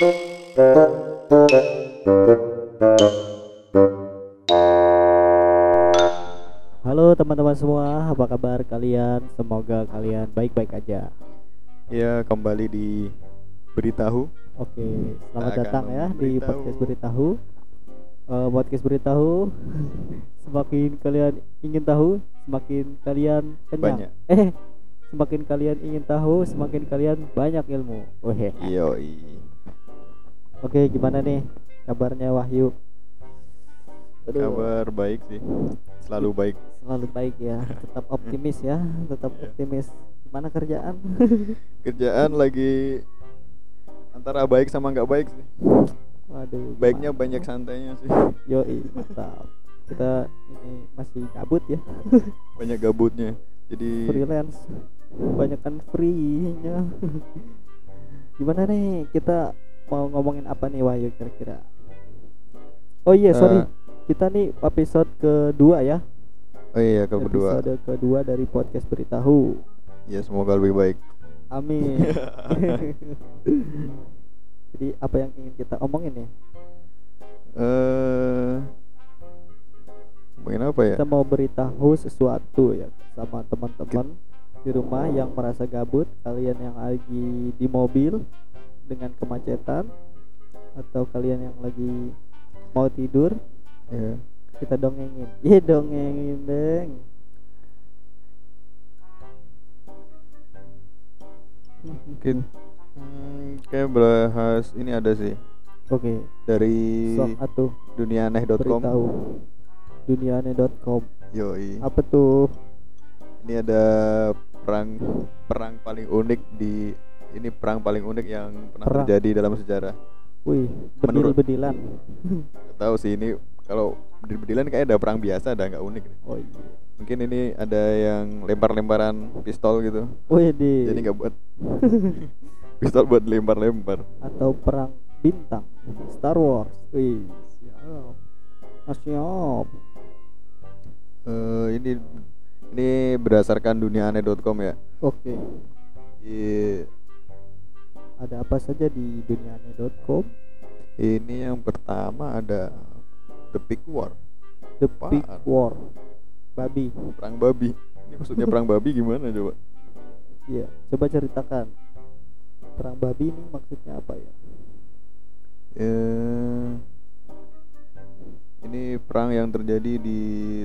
Halo teman-teman semua, apa kabar kalian? Semoga kalian baik-baik aja. Ya kembali di beritahu. Oke, selamat Akan datang ya di podcast beritahu. Eh, podcast beritahu. semakin kalian ingin tahu, semakin kalian kenyang. Banyak. Eh, semakin kalian ingin tahu, semakin kalian banyak ilmu. Weh. Yoi. Oke, gimana nih kabarnya Wahyu? Aduh, Kabar baik sih. Selalu baik. selalu baik ya, tetap optimis ya, tetap Iya. optimis. Gimana kerjaan? Kerjaan lagi antara baik sama nggak baik sih. Waduh. Baiknya gimana? banyak santainya sih. Yoi, mantap. Kita ini masih kabut ya, Banyak gabutnya. Jadi freelance. Banyak kan free-nya. Gimana nih kita mau ngomongin apa nih Wahyu kira-kira? Oh iya, sorry. Eh. Kita nih episode kedua ya. Oh iya ke berdua. Episode kedua dari podcast Beritahu. Ya semoga lebih baik. Amin. Jadi apa yang ingin kita omongin nih? Eh Ngomongin apa ya? Kita mau beritahu sesuatu ya sama teman-teman di rumah yang merasa gabut, kalian yang lagi di mobil dengan kemacetan atau kalian yang lagi mau tidur, Ya. kita dongengin. Iya dongengin, Deng. Mungkin hmm, kayak bahas ini ada sih Oke, dari sok atuh dunianeh.com. beritahu duniane.com. Yoi. Apa tuh? Ini ada perang perang paling unik di ini perang paling unik yang pernah Perang. terjadi dalam sejarah. Wih, bedil-bedilan. Gak tahu sih ini kalau di Bedilan kayak ada perang biasa ada nggak unik. Oh iya. Mungkin ini ada yang lempar-lemparan pistol gitu. Wih, di Jadi nggak buat pistol buat lempar-lempar. atau perang bintang Star Wars. Wih, siap. Ah, siap. Eh, ini ini berdasarkan duniaaneh.com ya. Oke. Di- Ada apa saja di duniane.com? ini yang pertama ada The Big War, The Big? War. Babi. perang babi. Ini maksudnya perang babi gimana coba? Iya, coba ceritakan. Perang babi ini maksudnya apa ya? Eh, ini perang yang terjadi di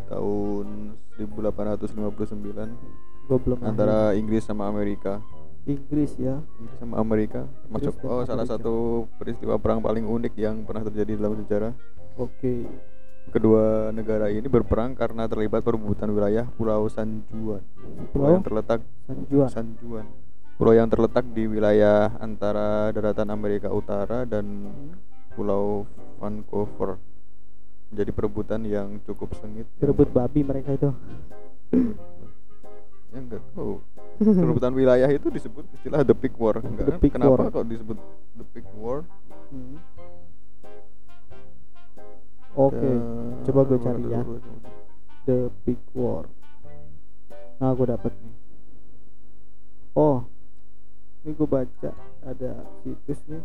tahun 1859 Gua belum antara Inggris sama Amerika. Inggris ya. Inggris sama Amerika termasuk Inggris oh salah Amerika. satu peristiwa perang paling unik yang pernah terjadi dalam sejarah. Oke. Kedua negara ini berperang karena terlibat perebutan wilayah Pulau San Juan. Pulau yang terletak San Juan. San Juan. Pulau yang terletak di wilayah antara daratan Amerika Utara dan Pulau Vancouver. Menjadi perebutan yang cukup sengit. yang- Berebut babi mereka itu. Ya enggak tahu. Perebutan wilayah itu disebut istilah the big war. Enggak, The Big kenapa War. kok disebut the big war? Hmm. Oke. Eh, coba gue cari ya. The Big War. Nah, gue dapet nih. Oh, ini gue baca ada situs nih.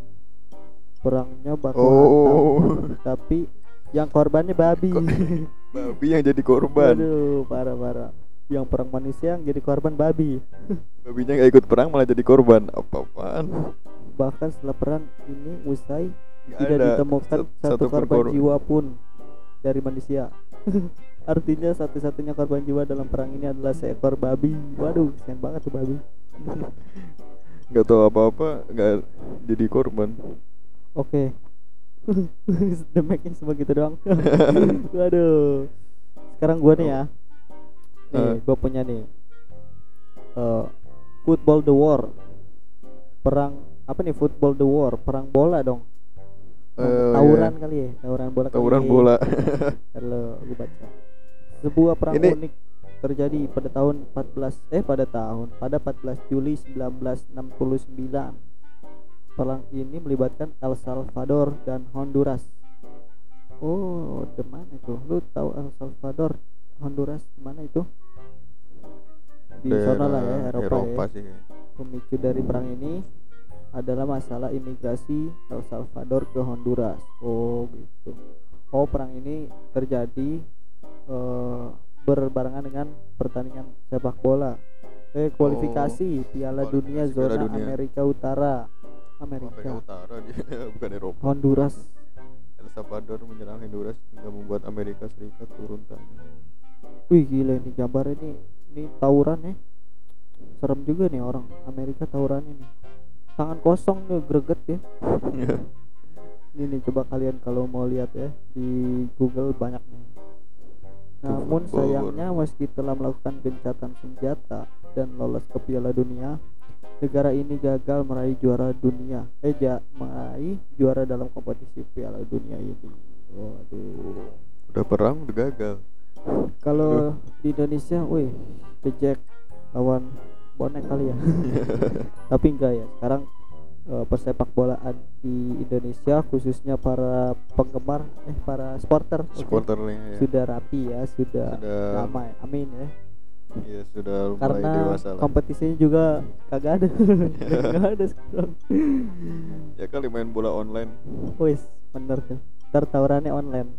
Perangnya baku Oh. hantam, tapi yang korbannya babi. Babi yang jadi korban. Waduh, parah parah. Yang perang manusia yang jadi korban babi. Babinya nggak ikut perang malah jadi korban. Apa-apaan? Bahkan setelah perang ini usai Nggak tidak ada ditemukan sat- satu, pun korban kor- jiwa pun dari manusia. Artinya satu-satunya korban jiwa dalam perang ini adalah seekor babi. Waduh, kesian banget tuh babi. nggak tahu apa-apa nggak jadi korban Oke. Demeknya cuma gitu doang. Waduh. Sekarang gua nih ya. Nih, Eh. gua punya nih. Eh, football the war. Perang apa nih football the war? Perang bola dong. Eh, tawuran iya. kali ya, tawuran bola. kali tawuran ya. bola Halo, gue baca. Sebuah perang Ini- unik terjadi pada tahun 14 eh pada tahun pada 14 Juli 1969. Perang ini melibatkan El Salvador dan Honduras. Oh, di mana itu? Lu tahu El Salvador, Honduras mana itu? Di sana lah ya, Daerah Eropa, Eropa ya. sih. Pemicu dari perang ini adalah masalah imigrasi El Salvador ke Honduras. Oh gitu. Oh perang ini terjadi eh, berbarengan dengan pertandingan sepak bola. Eh kualifikasi Piala kualifikasi Dunia Piala zona Dunia. Amerika Utara. Amerika Amerika. Utara dia bukan Eropa Honduras. El Salvador menyerang Honduras hingga membuat Amerika Serikat turun tangan Wih gila ini gambar ini ini tawuran ya. Serem juga nih orang Amerika tawuran ini. Tangan kosong nih greget ya. Ini nih coba kalian kalau mau lihat ya di Google banyak nih. Namun sayangnya meski telah melakukan gencatan senjata dan lolos ke Piala Dunia, negara ini gagal meraih juara dunia. Eh, ja, meraih juara dalam kompetisi Piala Dunia ini. Waduh. udah perang udah gagal Kalau di Indonesia, wih, Jack lawan bonek kali ya. Tapi enggak ya. Sekarang eh, persepak bolaan di Indonesia khususnya para penggemar eh para supporter oke, supporternya ya sudah rapi ya, sudah, Sudah- damai. Amin ya. Iya, sudah mulai Karena dewasa lah kompetisinya juga kagak ada. Kagak ada sekarang. ya kali main bola online Wis, bener tuh. Ntar tawurannya online.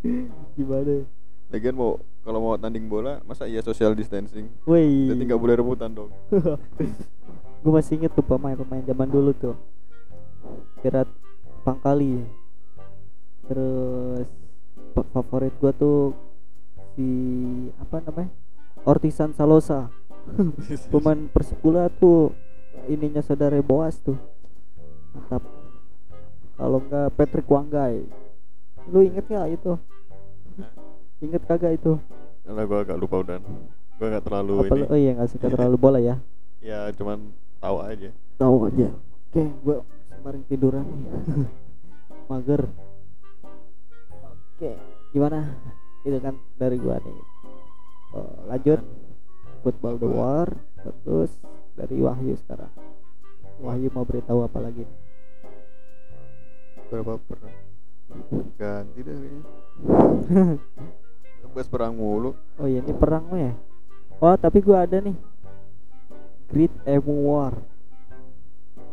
Gimana? Lagian mau kalau mau tanding bola masa iya social distancing? Wih. jadi nggak boleh rebutan dong. Gue masih inget tuh pemain-pemain zaman dulu tuh. Gerard Pangkali. Terus fa- favorit gua tuh si apa namanya? Ortisan Salosa. Pemain Persipula tuh ininya saudara Boas tuh. Mantap. Kalau enggak Patrick Wanggai. Lu inget gak itu inget kagak itu? Karena gue agak lupa udah. Gue nggak terlalu apa ini. oh iya nggak suka terlalu bola ya? Ya cuman tahu aja. Tahu aja. Oke gua sembari tiduran nih. Mager. Oke gimana? Itu kan dari gua nih. Eh, lanjut. Football the war. Terus dari Wahyu sekarang. Wahyu mau beritahu apa lagi? Berapa perang ganti deh kayaknya bahas perang mulu. Oh iya ini perang ya? Oh tapi gua ada nih. Great Emu War.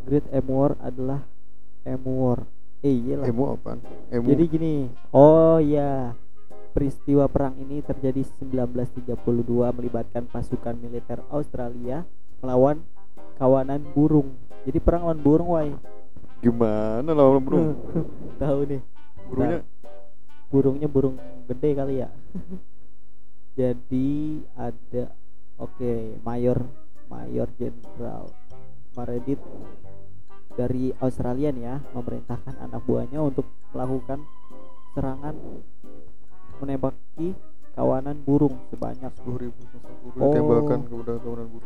Great Emu War adalah Emu War. Eh iyalah emu apaan? Emu Jadi gini, oh ya, peristiwa perang ini terjadi 1932 melibatkan pasukan militer Australia melawan kawanan burung. Jadi perang lawan burung, wai. gimana lawan burung? Tahu nih, burungnya burungnya burung gede kali ya. Jadi ada, oke, mayor, mayor jenderal Meredith dari Australia nih ya memerintahkan anak buahnya untuk melakukan serangan menembaki kawanan burung sebanyak sepuluh ribu Oh. kepada kawanan burung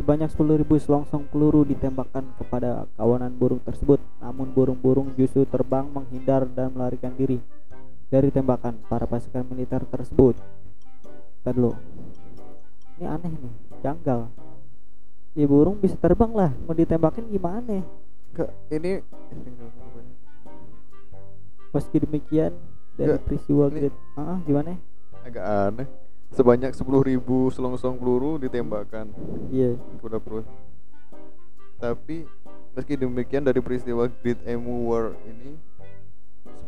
sebanyak 10.000 selongsong peluru ditembakkan kepada kawanan burung tersebut namun burung-burung justru terbang menghindar dan melarikan diri dari tembakan para pasukan militer tersebut. Dulu. Ini aneh nih janggal. Ya burung bisa terbang lah. Mau ditembakin gimana? Enggak ini meski demikian dari Nggak, peristiwa ini- ah gimana? Agak aneh. Sebanyak sepuluh ribu selongsong peluru ditembakkan iya. Kepada perut. Tapi meski demikian dari peristiwa Great Emu War ini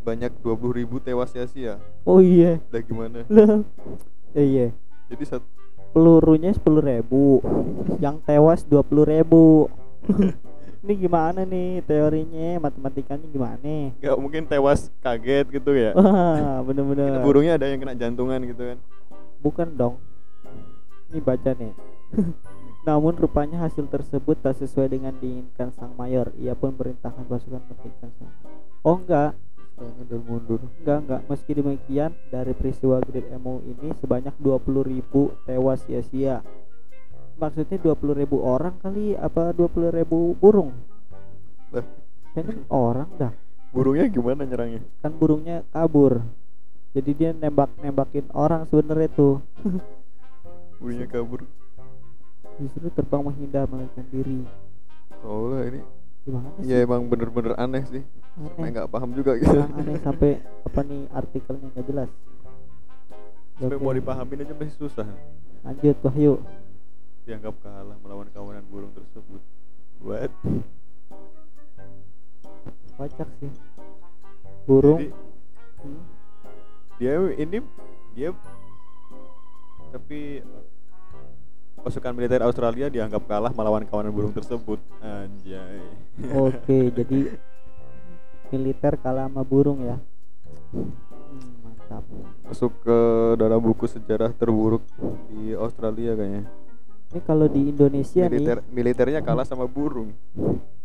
sebanyak 20.000 ribu tewas sia-sia oh iya. Lah gimana? Lah eh, iya. Jadi satu pelurunya sepuluh ribu yang tewas dua puluh ribu. Ini gimana nih teorinya matematikanya gimana? Nggak mungkin tewas kaget gitu ya? Wah bener-bener. Burungnya ada yang kena jantungan gitu kan? Bukan dong. Ini baca nih. Namun rupanya hasil tersebut tak sesuai dengan diinginkan sang mayor. Ia pun perintahkan pasukan menghentikan sang oh enggak dan mundur. Enggak enggak. Meski demikian dari peristiwa Great Emu ini sebanyak 20.000 tewas sia-sia. Maksudnya 20.000 orang kali apa 20.000 burung? Kayaknya orang dah. Burungnya gimana nyerangnya? Kan burungnya kabur. Jadi dia nembak nembakin orang sebenarnya tuh. Burungnya kabur. Justru terbang menghindar melarikan diri. Oh ini gimana sih? Ya emang bener-bener aneh sih. Saya aneh. nggak paham juga gitu. Orang aneh sampai apa nih artikelnya nggak jelas. Sampai Oke, mau dipahamin aja masih susah. Lanjut Wahyu. Dianggap kalah melawan kawanan burung tersebut. What? Kocak sih. Burung. Jadi, Hmm. dia ini dia tapi pasukan militer Australia dianggap kalah melawan kawanan burung tersebut. Anjay. Oke jadi militer kalah sama burung ya? Hmm, mantap. Masuk ke dalam buku sejarah terburuk di Australia kayaknya. Ini kalau di Indonesia militer nih militernya kalah sama burung.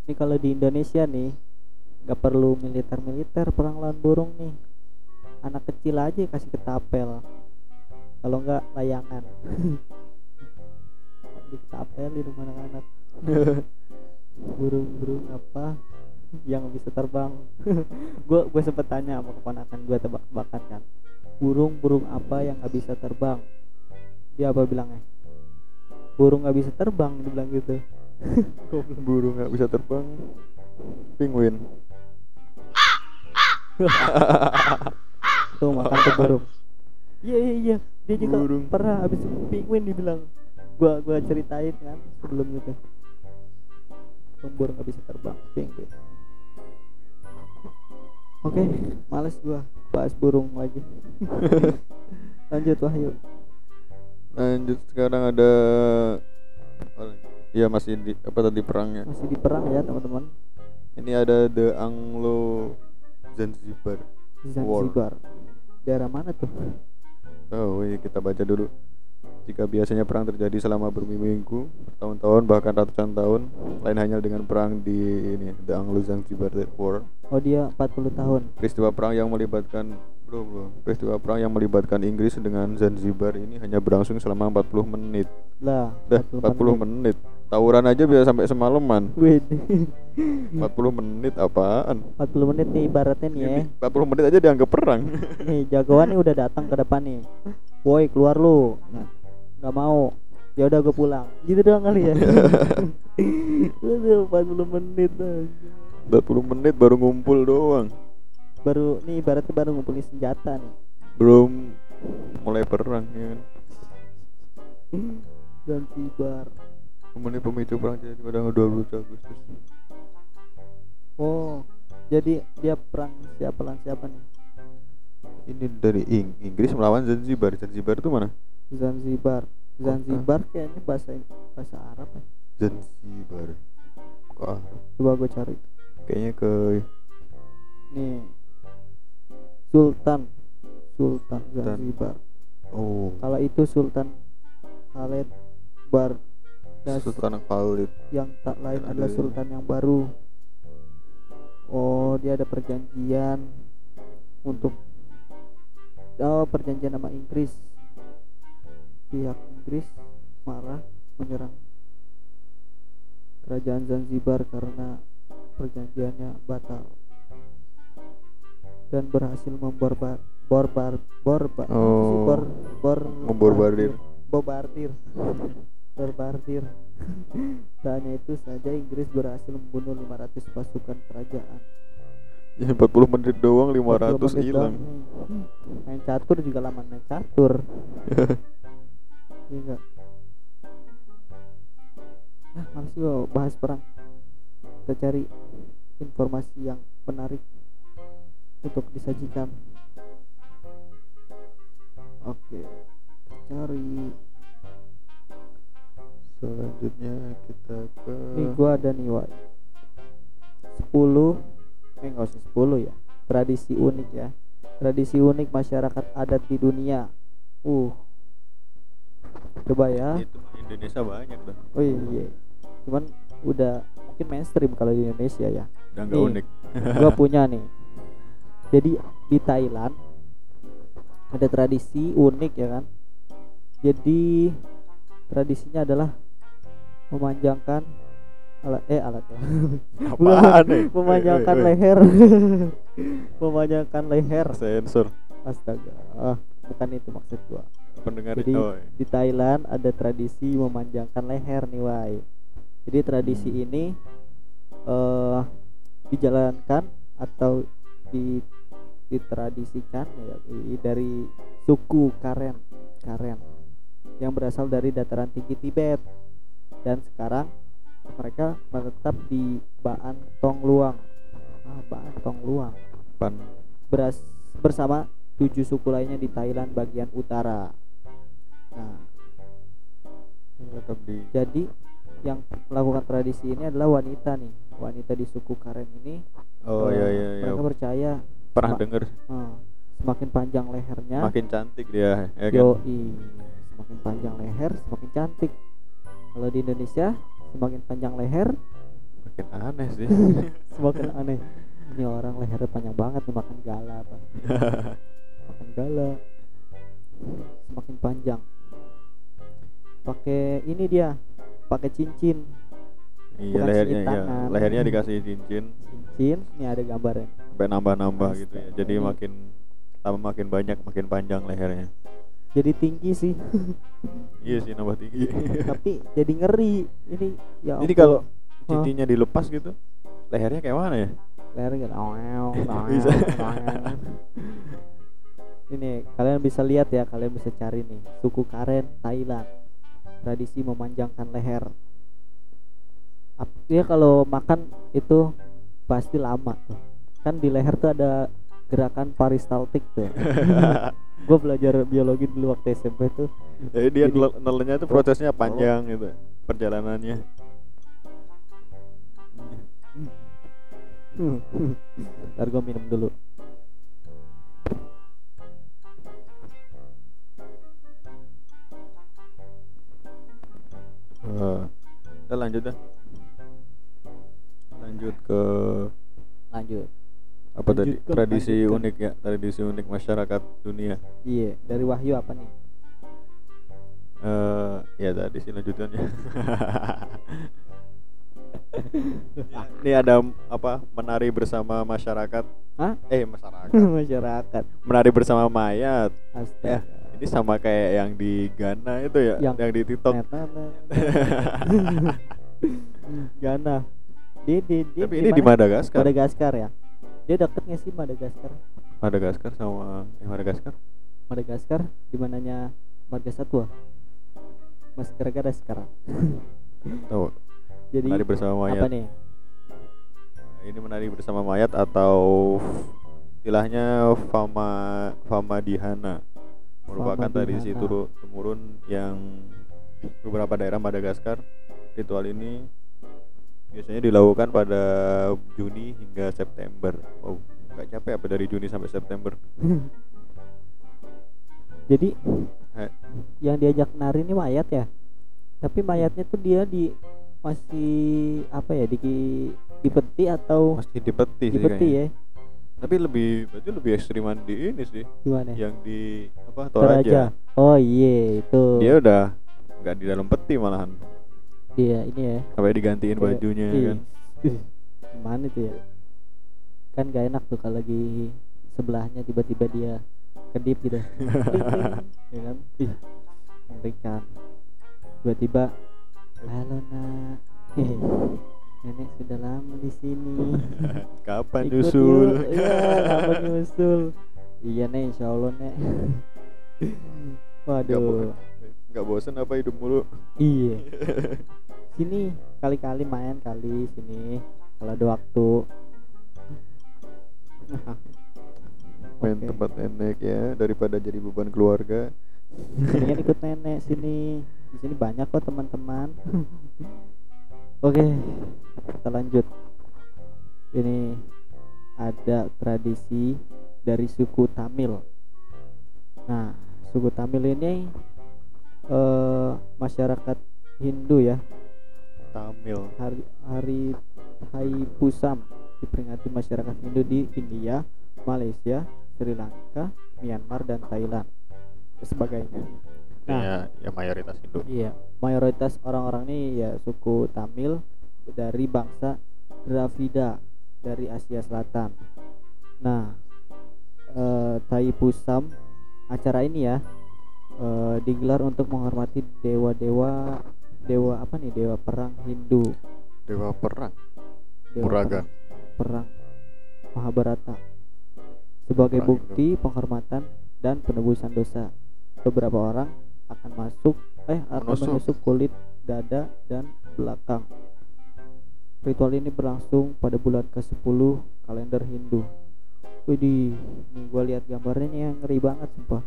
Ini kalau di Indonesia nih nggak perlu militer militer perang lawan burung nih. Anak kecil aja kasih ketapel. Kalau nggak layangan ditapel di rumah anak-anak. Burung-burung apa yang bisa terbang? Gue gue sempet tanya sama keponakan gue tebak-tebakan kan. Burung-burung apa yang nggak bisa terbang? Dia apa bilangnya? Burung nggak bisa terbang dia bilang gitu. Burung nggak bisa terbang? Penguin. Tuh makan tuh burung. Iya iya iya. Dia juga Burung. pernah habis penguin dibilang gua gua ceritain kan sebelum itu. Burung burung nggak bisa terbang penguin oke males gua bahas burung lagi. Lanjut Wahyu. Lanjut sekarang ada Iya masih di apa tadi perangnya masih di perang ya teman-teman. Ini ada The Anglo Zanzibar War. Zanzibar daerah mana tuh? Oh iya kita baca dulu Jika biasanya perang terjadi selama berminggu Bertahun-tahun bahkan ratusan tahun Lain hanya dengan perang di ini The Anglo Zanzibar War. Oh dia 40 tahun. Peristiwa perang yang melibatkan Bro bro Peristiwa perang yang melibatkan Inggris dengan Zanzibar ini hanya berlangsung selama 40 menit. Lah Dah 40 menit. Tawuran aja bisa sampai semalaman. Wih, 40 menit apaan? 40 menit nih ibaratnya nih ya. Ini 40 menit aja dianggap perang. Nih jagoan nih udah datang ke depan nih. Woi keluar lu. Nah, nggak mau. Ya udah gue pulang. Gitu doang kali ya. Udah 40 menit aja. 40 menit baru ngumpul doang. Baru nih ibaratnya baru ngumpulin senjata nih. Belum mulai perang ya kan? Zanzibar kemudian pemicu perang jadi pada tanggal 20 Agustus. Oh jadi dia perang siapa lawan siapa nih? Ini dari Ing Inggris melawan Zanzibar. Zanzibar itu mana Zanzibar. Zanzibar kayaknya bahasa bahasa Arab ya. Zanzibar. Arab. coba gue cari. Kayaknya ke nih. Sultan. Sultan Zanzibar. Oh. Kalau itu Sultan Khaled Bar Sultan Khalid. yang tak lain Ada adalah sultan yang baru. Oh dia ada perjanjian untuk oh perjanjian sama Inggris pihak Inggris marah menyerang kerajaan Zanzibar karena perjanjiannya batal dan berhasil memborbar borbar borba Oh. bor bor Memborbardir. bombardir berbardir Tak hanya itu saja Inggris berhasil membunuh 500 pasukan kerajaan ya 40 menit doang 500 menit hilang doang. main catur juga lama main catur Iya. Enggak Nah males gua bahas perang. Kita cari informasi yang menarik Untuk disajikan. Oke Cari. Selanjutnya kita ke Nih gua ada nih Wai 10 Eh nggak usah 10 ya. Tradisi unik ya. Tradisi unik masyarakat adat di dunia. Uh Coba ya. Itu Indonesia banyak dah. Oh iya Cuman udah mungkin mainstream kalau di Indonesia ya. Udah nggak Nih. unik. Gua punya nih. Jadi di Thailand Ada tradisi unik ya kan? Jadi Tradisinya adalah Memanjangkan alat eh alat ya. Apaan nih? Memanjangkan leher. Memanjangkan leher. Sensor. Astaga. Ah, bukan itu maksud gua pendengar jadi oh, di Thailand ada tradisi memanjangkan leher nih wai. Jadi tradisi Hmm. ini eh dijalankan atau di ditradisikan ya dari suku Karen Karen yang berasal dari dataran tinggi Tibet. Dan sekarang mereka menetap di Baan Tong Luang. Apa tong luang. Pan beras bersama tujuh suku lainnya di Thailand bagian utara. Nah, tetap di jadi yang melakukan tradisi ini adalah wanita nih, wanita di suku Karen ini. oh eh, iya iya iya. Mereka percaya pernah denger eh, semakin panjang lehernya, makin cantik dia ya kan? Yoi, semakin panjang leher semakin cantik. Kalau di Indonesia semakin panjang leher. Makin aneh sih. Semakin aneh. Ini orang lehernya panjang banget nih makan gala apa? makan gala semakin panjang pakai ini dia pakai cincin. Iya Bukan lehernya ya tangan. lehernya dikasih cincin. Cincin ini ada gambarnya. Sampai nambah-nambah gitu ya. Jadi Ini- makin lama makin banyak makin panjang lehernya. Jadi tinggi sih. Iya sih nambah tinggi. Tapi jadi ngeri. Ini ya jadi kalau cincinnya dilepas gitu lehernya kayak mana ya? Lehernya gitu. "Oew, oew, Bisa. oew." ini kalian bisa lihat ya kalian bisa cari nih. Suku Karen Thailand tradisi memanjangkan leher. Dia kalau makan itu pasti lama tuh. Kan di leher tuh ada gerakan peristaltik tuh gue belajar biologi dulu waktu SMP tuh. Jadi dia Jadi- nel- nelennya tuh prosesnya panjang gitu perjalanannya. Ntar gue minum dulu Eh, kita lanjut dah. Lanjut ke lanjut. apa tadi? Lanjutkan, tradisi lanjutkan. unik ya tradisi unik masyarakat dunia. Iya dari Wahyu apa nih? Eh ya tadi sih lanjutannya. Ini ada apa? Menari bersama masyarakat. Hah? eh masyarakat. Masyarakat. Menari bersama mayat. Ya astaga ini sama kayak yang di Ghana itu ya? Yang, Yang- di TikTok. Net, net, net. Gana di di di tapi ini di Madagaskar. Madagaskar ya? Dia deket nggak sih Madagaskar? Madagaskar sama eh Madagaskar? Madagaskar? Di mananya Marga Satwa? Mas gara-gara sekarang. Tahu. Jadi menari bersama mayat. apa nih ini menari bersama mayat atau istilahnya fama fama dihana merupakan tradisi turun temurun yang beberapa daerah Madagaskar ritual ini biasanya dilakukan pada Juni hingga September. Wow nggak capek apa dari Juni sampai September? Jadi Eh, yang diajak nari ini mayat ya? Tapi mayatnya tuh dia di masih apa ya di di peti atau masih di peti di sih ya tapi lebih berarti lebih ekstriman di ini sih. Gimana? Yang di apa Toraja. Toraja. Oh iya itu. Dia udah nggak di dalam peti malahan. Dia ini ya. Sampai digantiin Kayak- bajunya ih, kan? gimana tuh ya? Kan gak enak tuh kalau lagi sebelahnya tiba-tiba dia kedip gitu. Ya kan? Ih mengerikan tiba-tiba halo nak nenek sudah lama di sini. Kapan Ikut nyusul? Yuk. iya kapan nyusul? Iya nek insya Allah nek waduh. nggak bosen apa hidup mulu? Iya. Sini kali-kali main kali sini. Kalau ada waktu. Main Oke. tempat nenek ya daripada jadi beban keluarga. Mendingan ikut nenek sini. Di sini banyak kok teman-teman. Oke, kita lanjut. Ini ada tradisi dari suku Tamil. Nah, suku Tamil ini eh masyarakat Hindu ya. Tamil Hari hari Thaipusam diperingati masyarakat Hindu di India, Malaysia, Sri Lanka, Myanmar dan Thailand dan sebagainya. Nah, ya, mayoritas Hindu Iya, mayoritas orang-orang ini ya suku Tamil dari bangsa Dravida dari Asia Selatan. Nah, eh, Thaipusam acara ini ya eh, digelar untuk menghormati dewa-dewa dewa apa nih dewa perang Hindu. dewa perang Dewa Muraga. perang, perang Mahabharata sebagai Perang bukti penghormatan dan penebusan dosa. Beberapa orang akan masuk eh akan Menusuk. menusuk kulit dada dan belakang. Ritual ini berlangsung pada bulan ke-10 kalender Hindu Widih, nih gua lihat gambarnya yang ngeri banget sumpah.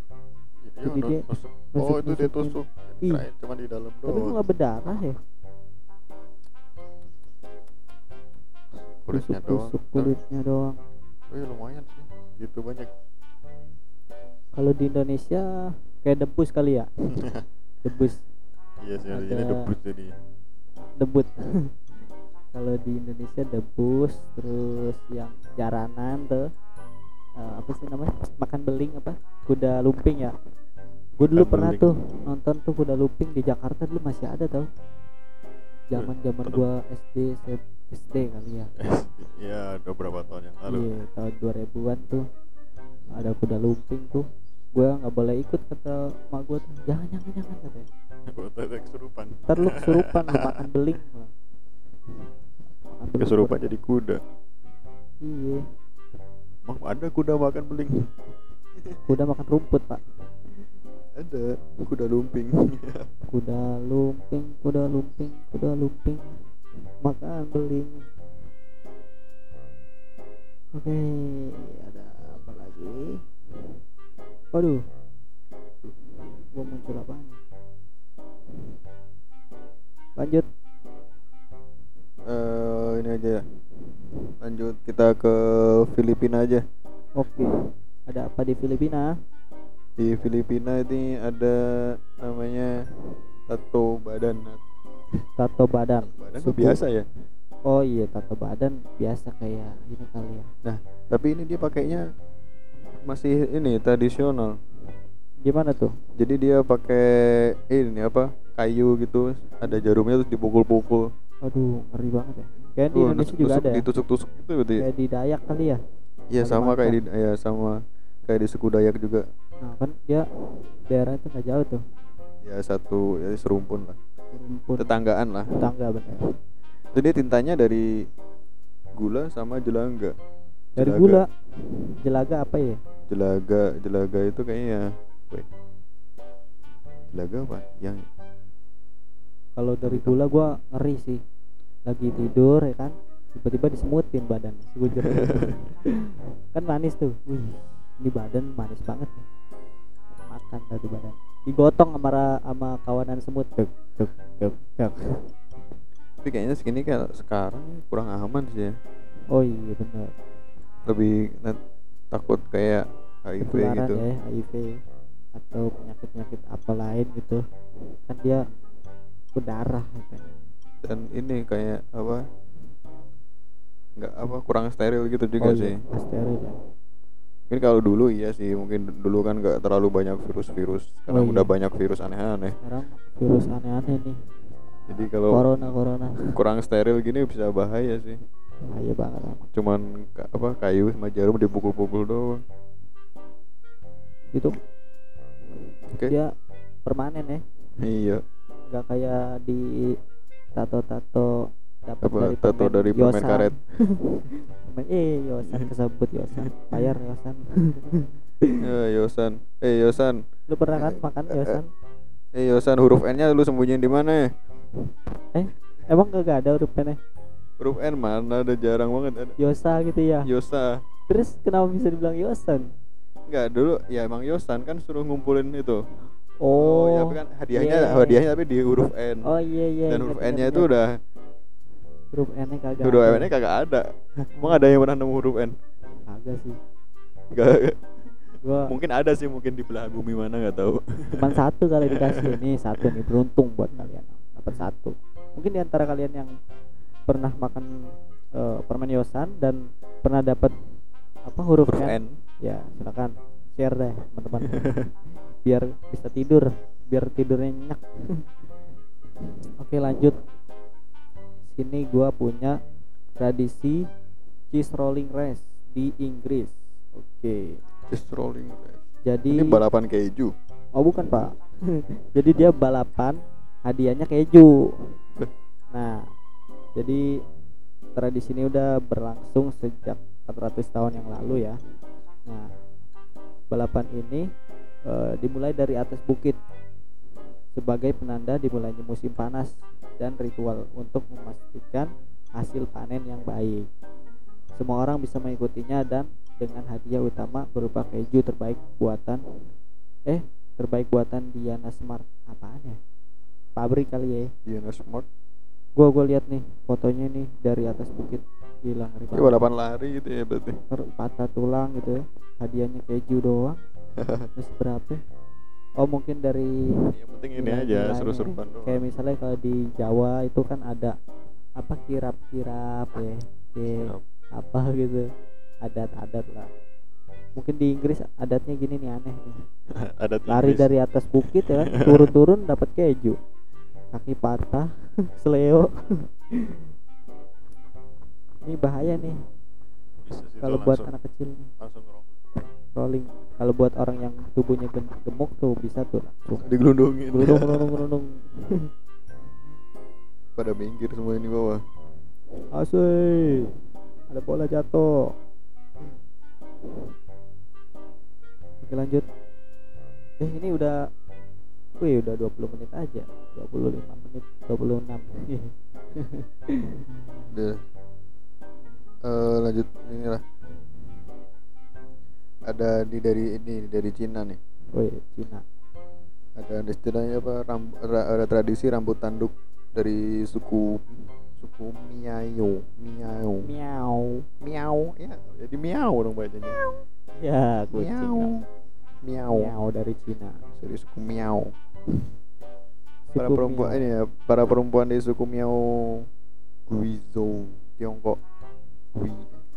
Jadi Jadi dia nusuk- Oh itu dia tusuk. Ih. Cuma di dalam Tapi doang. nggak berdarah ya? Kulitnya doang. Tusuk kulitnya doang. Wih lumayan sih. Gitu banyak. Kalau di Indonesia kayak debus kali ya? Debus, Iya sih ini Ada- debus jadi. debut. Kalau di Indonesia debus, terus yang jaranan tuh eh, apa sih namanya? Makan beling apa? Kuda lumping ya. Gue dulu Makan pernah beling. tuh nonton tuh kuda lumping di Jakarta dulu masih ada tau. Zaman zaman gua SD SD kali ya. Iya udah berapa tahun yang lalu. Iya, tahun 2000-an tuh ada kuda lumping tuh. Gua nggak boleh ikut kata mak gua tuh. Jangan jangan jangan katanya. Tadi kesurupan. Ntar lu kesurupan lu makan beling. malah. Makan beling Kesurupan kuda. jadi kuda. Iya, Emang ada kuda makan beling? kuda makan rumput, Pak. ada kuda lumping. Kuda lumping, kuda lumping, kuda lumping. Makan beling. Oke, ada apa lagi? Waduh. Gua muncul apa nih? Lanjut. Eh ini aja. ya. Lanjut kita ke Filipina aja. Oke. Ada apa di Filipina? Di Filipina ini ada namanya tato badan. Tato badan. Badan Suku- biasa ya. Oh iya, tato badan biasa kayak ini kali ya. Nah, tapi ini dia pakainya masih ini tradisional. Gimana tuh? Jadi dia pakai ini apa? kayu gitu, ada jarumnya terus dipukul-pukul. Aduh, ngeri banget ya. Kayak di Indonesia juga ada ya. Ditusuk-tusuk gitu berarti. ya? Kayak di Dayak kali ya. Iya sama kayak di ya sama kayak di suku Dayak juga. Nah, kan dia daerah itu nggak jauh tuh. Ya satu ya serumpun lah. Rumpun Tetanggaan lah. tetangga bener. Itu dia tintanya dari gula sama jelangga. Dari Jelaga. gula. Jelaga apa ya? Jelaga, jelaga itu kayaknya wait. Jelaga apa? Yang Kalau dari gula gua ngeri sih. Lagi tidur ya kan, tiba-tiba disemutin badan. Gue kan manis tuh. Wih, ini badan manis banget nih. Makan tadi badan. Digotong sama sama kawanan semut. Dek, dek, dek, dek. tapi kayaknya segini kayak sekarang kurang aman sih ya. Oh iya bener. Lebih takut kayak HIV Ketularan gitu. ya HIV atau penyakit-penyakit apa lain gitu. Kan dia berdarah ya kan. Dan ini kayak apa? nggak apa kurang steril gitu juga oh, sih. Iya, nggak steril ya. Mungkin kalau dulu iya sih, mungkin dulu kan nggak terlalu banyak virus-virus karena Oh, iya. udah banyak virus aneh-aneh. Sekarang virus aneh-aneh nih. Jadi kalau Corona corona. kurang steril gini bisa bahaya sih. Bahaya banget. Cuman apa kayu sama jarum dipukul-pukul doang. Itu Oke. dia permanen ya. Iya. Nggak kayak di tato-tato dapat Apa dari tato permen dari permen Yosan. karet. Eh Yosan kesebut Yosan. Bayar Yosan. Eh Yosan. Eh Yosan. Lu pernah kan makan Yosan? Eh Yosan huruf N-nya lu sembunyiin di mana ya? Eh, emang gak ada huruf N-nya? Huruf N mana ada jarang banget ada. Yosa gitu ya. Yosa. Terus kenapa bisa dibilang Yosan? Enggak dulu ya emang Yosan kan suruh ngumpulin itu. Oh, ya tapi kan hadiahnya iya. hadiahnya tapi di huruf N. Oh iya iya. Dan ingat, huruf N-nya itu udah huruf N-nya kagak. huruf. N-nya kagak ada. Emang ada yang pernah nemu huruf N? Kagak sih. Gak. Gua Mungkin ada sih mungkin di belahan bumi mana nggak tahu. cuman satu kali dikasih ini satu nih beruntung buat kalian dapat satu. Mungkin di antara kalian yang pernah makan eh, permen Yosan dan pernah dapat apa huruf, Huruf N, N. ya silakan share deh teman-teman. Biar bisa tidur biar tidurnya nyenyak. Oke lanjut. Sini gua punya tradisi cheese rolling race di Inggris. Oke. Just rolling. jadi Ini balapan keju. oh bukan pak. Jadi dia balapan hadiahnya keju. Nah jadi tradisi ini udah berlangsung sejak 400 tahun yang lalu ya. Nah balapan ini eh, dimulai dari atas bukit. Sebagai penanda dimulainya musim panas dan ritual untuk memastikan hasil panen yang baik. Semua orang bisa mengikutinya dan dengan hadiah utama berupa keju terbaik buatan eh terbaik buatan Diana Smart. Apaan ya? Pabrik kali ya. Diana Smart Gua gua lihat nih fotonya nih dari atas bukit gila ngeri banget. balapan lari gitu ya berarti Ter- patah tulang gitu ya. Hadiahnya keju doang. Terus berapa? Oh mungkin dari Yang penting ini aja seru-seruan doang Kayak misalnya kalau di Jawa itu kan ada apa kirap-kirap ya, kayak apa gitu, adat-adat lah. Mungkin di Inggris adatnya gini nih aneh nih. Ada Lari tipis. dari atas bukit ya, turun-turun dapat keju, kaki patah, seleo. Ini bahaya nih kalau buat langsung- anak kecil nih, langsung rolling. Kalau buat orang yang tubuhnya gemuk tuh bisa tuh langsung. digelundungin Gerudung, gerudung, gerudung. pada minggir semua ini bawah Asik. Ada bola jatuh. Oke lanjut. Eh ini udah Wih udah 20 menit aja. 25 menit 26 udah. Eh, lanjut inilah. Ada di dari ini dari Cina nih. Wih Cina. Ada istilahnya apa? Ram, ra- ada tradisi rambut tanduk dari suku suku Miao Miao. Miau Miao ya jadi Miao dong bacanya. Ya kucing Miao Miao Miau dari Cina. Dari suku Miao para Suku perempuan Miau. ini ya para perempuan di suku Miao Guizhou Tiongkok. Gui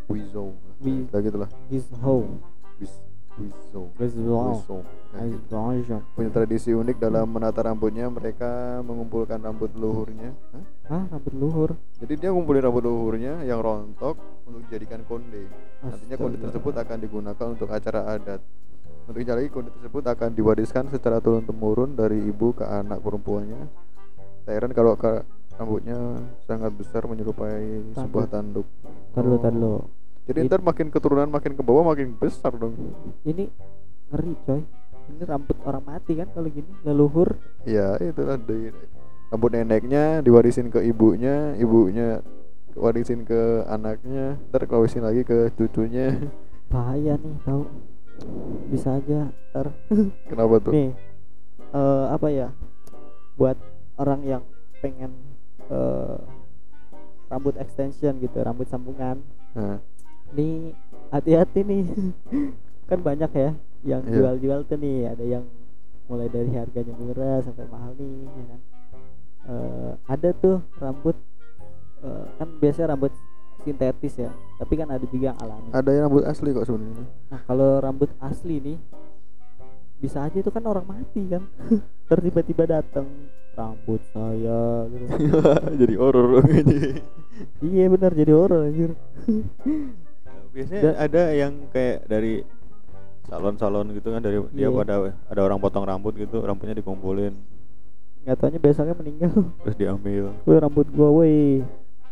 Guizhou. Kayak gitulah Gizhou Guiz Guizhou. Guizhou. Gitu. Gizhou punya tradisi unik dalam menata rambutnya mereka mengumpulkan rambut leluhurnya Hah? Hah? Rambut luhur? Jadi dia ngumpulin rambut leluhurnya yang rontok untuk dijadikan konde. Nantinya konde Astaga. tersebut akan digunakan untuk acara adat untuk lagi konde tersebut akan diwariskan secara turun temurun dari ibu ke anak perempuannya. Tak heran kalau ka- rambutnya sangat besar menyerupai sebuah tanduk. Tar dulu, tar Oh. dulu. jadi It- ntar makin keturunan makin ke bawah makin besar dong. Ini ngeri coy. Ini rambut orang mati kan kalau gini Leluhur ya itulah dari rambut neneknya diwarisin ke ibunya ibunya warisin ke anaknya. Ntar warisin lagi ke cucunya. Bahaya nih tahu bisa aja ter kenapa tuh? Nih eh, apa ya buat orang yang pengen eh, rambut extension gitu rambut sambungan. Nah, nih hati-hati nih. Kan banyak ya yang Iya. jual-jual tuh nih. Ada yang mulai dari harganya murah sampai mahal nih ya kan? Eh, ada tuh rambut eh, kan biasanya rambut sintetis ya. Tapi kan ada juga yang alami. Ada yang rambut asli kok sebenarnya. Nah kalau rambut asli nih bisa aja itu kan orang mati kan. Tiba-tiba datang rambut saya gitu. jadi horor dong ini. Iya benar jadi horor anjir. Biasanya Da- ada yang kayak dari salon-salon gitu kan dari dia Iya. pada ada orang potong rambut gitu rambutnya dikumpulin. Nggak taunya besoknya meninggal. Terus diambil. Woi rambut gua woi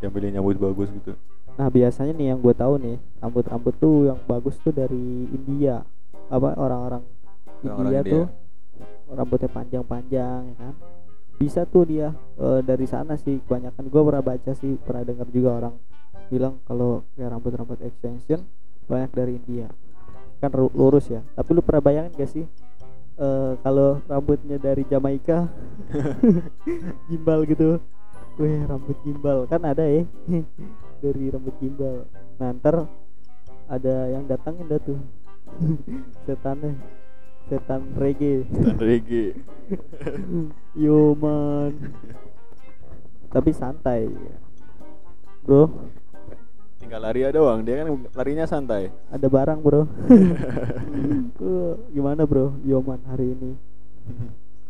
diambilin nyambut bagus gitu nah biasanya nih yang gue tahu nih rambut-rambut tuh yang bagus tuh dari India. Apa orang-orang India, India. tuh rambutnya panjang-panjang ya kan? Bisa tuh dia eh, dari sana sih kebanyakan. Gue pernah baca sih pernah dengar juga orang bilang kalau kayak rambut-rambut extension banyak dari India. Kan ru- lurus ya. Tapi lu pernah bayangin gak sih eh, kalau rambutnya dari Jamaika? Gimbal gitu. Wih rambut gimbal. Kan ada ya dari rambut gimbal. Nah ntar ada yang datangin dah tuh. Setannya. Setan reggae. Dan reggae. Yo man. Tapi santai. Bro. Tinggal lari aja doang. Dia kan larinya santai. Ada barang bro. Gimana bro? Yoman hari ini.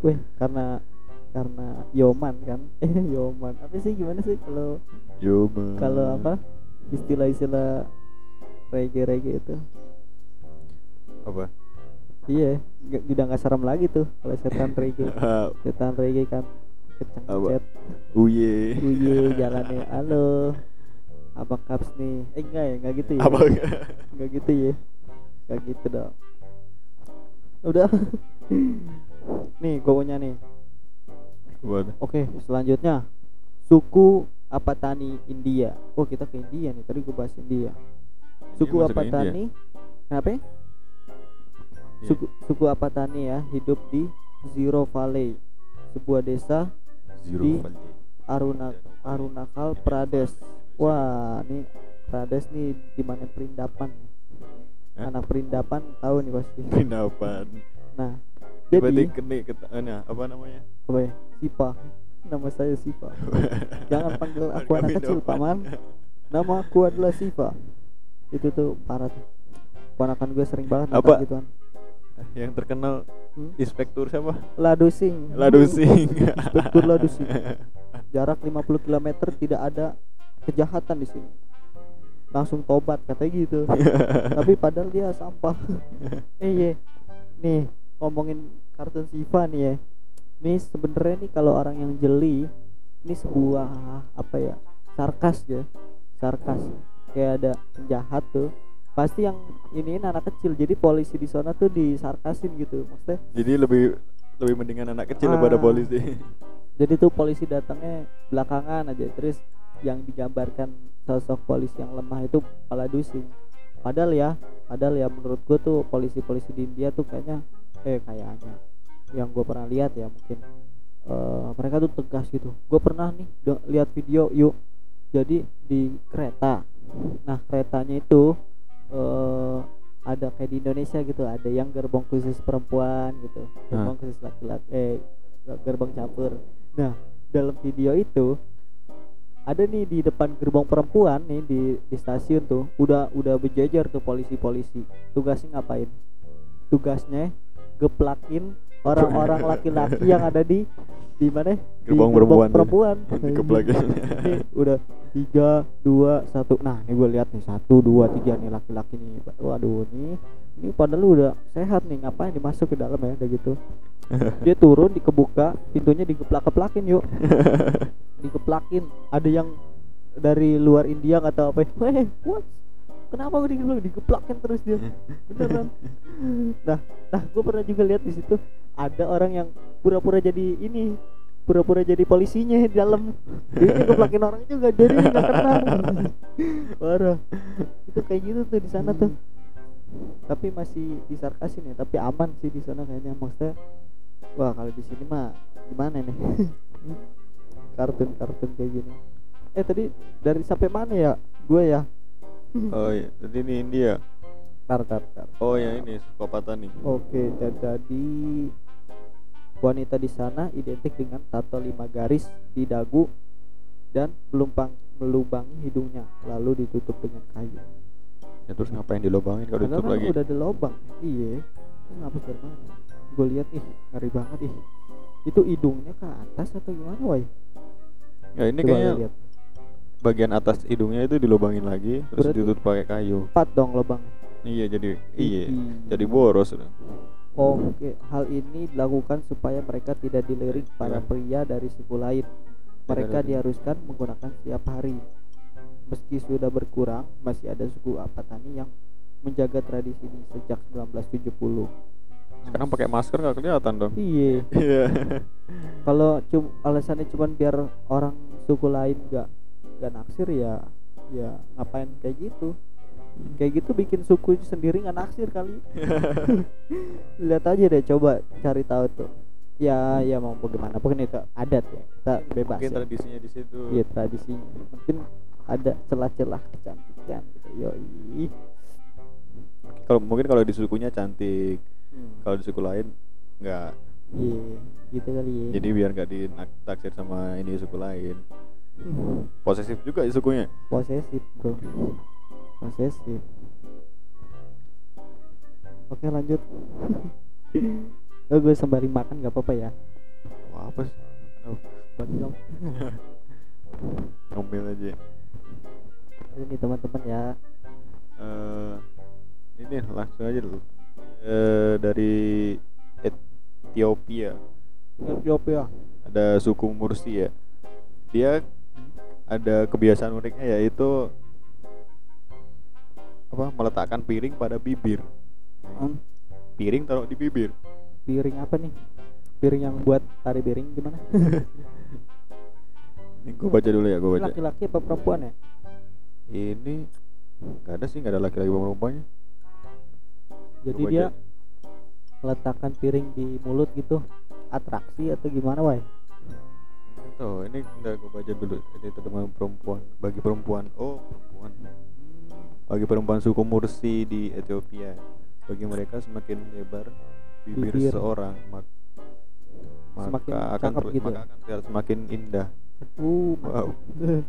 Wih karena karena yoman kan? Eh yoman. Apa sih gimana sih kalau yo man. kalau apa? Istilah-istilah reggae reggae itu. Apa? Iya nggak- udah nggak serem lagi tuh kalau setan reggae. Setan reggae kan cet uye. Uye jalannya halo apa kaps nih? Eh enggak ya enggak gitu ya. Apa? Enggak gitu ya. Enggak gitu dong. Udah. Nih gue punya nih Oke selanjutnya suku apa tani India oh kita ke India nih tadi gue bahas India suku ke India. Apatani kenapa ya? Iya. suku suku Apatani ya hidup di Zero Valley sebuah desa Zero di- Valley. Aruna Arunachal Pradesh wah ini Pradesh nih di mana perindapan Hah? anak perindapan tahu nih pasti Perindapan. nah jadi kene ket- eh, nah, apa namanya? apa ya? Sipa. Nama saya Sipa. Jangan panggil aku anak kecil paman nama aku adalah Siva itu tuh parah tuh. Ponakan gue sering banget Apa? gituan Yang terkenal Hmm? inspektur siapa? Ladusing Ladusing. Inspektur Ladusing jarak 50 km tidak ada kejahatan di sini. Langsung tobat katanya gitu. Tapi padahal dia sampah. Eh iya. Nih ngomongin kartun Siva nih ya. Nih sebenarnya nih kalau orang yang jeli ini sebuah apa ya sarkas ya. Sarkas. Kayak ada penjahat tuh. Pasti yang ini anak kecil. Jadi polisi di sana tuh disarkasin gitu. Maksudnya Jadi lebih lebih mendingan anak kecil Ah. daripada polisi. jadi tuh polisi datangnya belakangan aja. Terus yang digambarkan sosok polisi yang lemah itu kepala dusing padahal ya padahal ya menurut gue tuh polisi-polisi di India tuh kayaknya eh kayaknya yang gue pernah lihat ya mungkin eh, mereka tuh tegas gitu. Gue pernah nih lihat video yuk jadi di kereta. Nah keretanya itu eh ada kayak di Indonesia gitu ada yang gerbong khusus perempuan gitu gerbong khusus laki-laki eh gerbong campur. Nah dalam video itu ada nih di depan gerbong perempuan nih di di stasiun tuh udah udah berjejer tuh polisi-polisi. Tugasnya ngapain? Tugasnya geplakin orang-orang laki-laki yang ada di di mana? Di Gerbong perempuan tuh. perempuan. Dikeplakin. Ini udah tiga dua satu. Nah ini gue lihat nih. Satu dua tiga nih laki-laki nih. Waduh nih ini padahal udah sehat nih. Ngapain dimasuk ke dalam ya? Udah gitu. Dia turun dikebuka pintunya digeplak-geplakin yuk. Dikeplakin ada yang dari luar India nggak tahu apa weh what kenapa gue digeplak digeplakin terus dia? Beneran. Nah nah gue pernah juga lihat di situ ada orang yang pura-pura jadi ini pura-pura jadi polisinya di dalam. Dia ngeplakin orang juga jadi nggak kenal. Parah. Itu kayak gitu tuh di sana tuh. Tapi masih disarkasin ya tapi aman sih di sana kayaknya. Maksudnya wah kalau di sini mah gimana nih? Kartun-kartun kayak gini. Eh tadi dari sampai mana ya gue ya oh iya, jadi ini India. tar tar tar Oh ya ini Sukopatani. Oke, dan jadi wanita di sana identik dengan tato lima garis di dagu dan melumpang melubangi hidungnya, lalu ditutup dengan kayu. Ya terus ngapain dilobangin kalau ditutup kan lagi? udah ada lubang. Iya. Ngapa dari mana? Gue lihat ih, ngeri banget ih. Itu hidungnya ke atas atau gimana, woi? Ya ini Coba kayaknya lihat. Bagian atas hidungnya itu dilobangin lagi terus Berarti- ditutup pakai kayu. Empat dong lubang. Iya jadi iya Ih. jadi boros. Oke, hal ini dilakukan supaya mereka tidak dilirik para Ya. pria dari suku lain. Mereka Tidak ada- diharuskan menggunakan setiap hari. Meski sudah berkurang, masih ada suku Apatani yang menjaga tradisi ini sejak 1970. Sekarang pakai masker nggak kelihatan dong. Iya, Iya. kalau cum alasannya cuma biar orang suku lain gak gak naksir ya, ya ngapain kayak gitu? Kayak gitu bikin suku sendiri nggak naksir kali. lihat aja deh coba cari tahu tuh ya ya mau bagaimana pokoknya itu adat ya kita bebas Mungkin ya. tradisinya di situ. iya tradisinya mungkin ada celah-celah kecantikan gitu yoi Kalau mungkin kalau di sukunya cantik, kalau di suku lain nggak. iya gitu kali ya Jadi biar nggak ditaksir sama ini suku lain. Hmm, Posesif juga ya sukunya. posesif bro posesif oke lanjut oh, gue sembari makan gak apa-apa ya Wah apa sih? Oh, Bagi dong ngomel aja. ini teman-teman ya Eh, ini langsung aja dulu. Eh, dari Ethiopia Ethiopia ada suku Mursi ya. Dia ada kebiasaan uniknya yaitu apa meletakkan piring pada bibir. Hmm, Piring taruh di bibir. piring apa nih piring yang buat tari piring gimana Ini gue baca dulu ya, gue baca. laki-laki apa perempuan ya Ini Gak ada sih, gak ada laki-laki perempuannya. jadi dia aja. meletakkan piring di mulut gitu atraksi atau gimana wah Tahu, ini enggak gue baca dulu. Itu dengan perempuan, bagi perempuan. Oh, perempuan. Bagi perempuan suku Mursi di Ethiopia, bagi mereka semakin lebar bibir, Bibir. seorang, mak- maka Semakin akan gitu maka ya? akan terlihat semakin indah. uh Wow.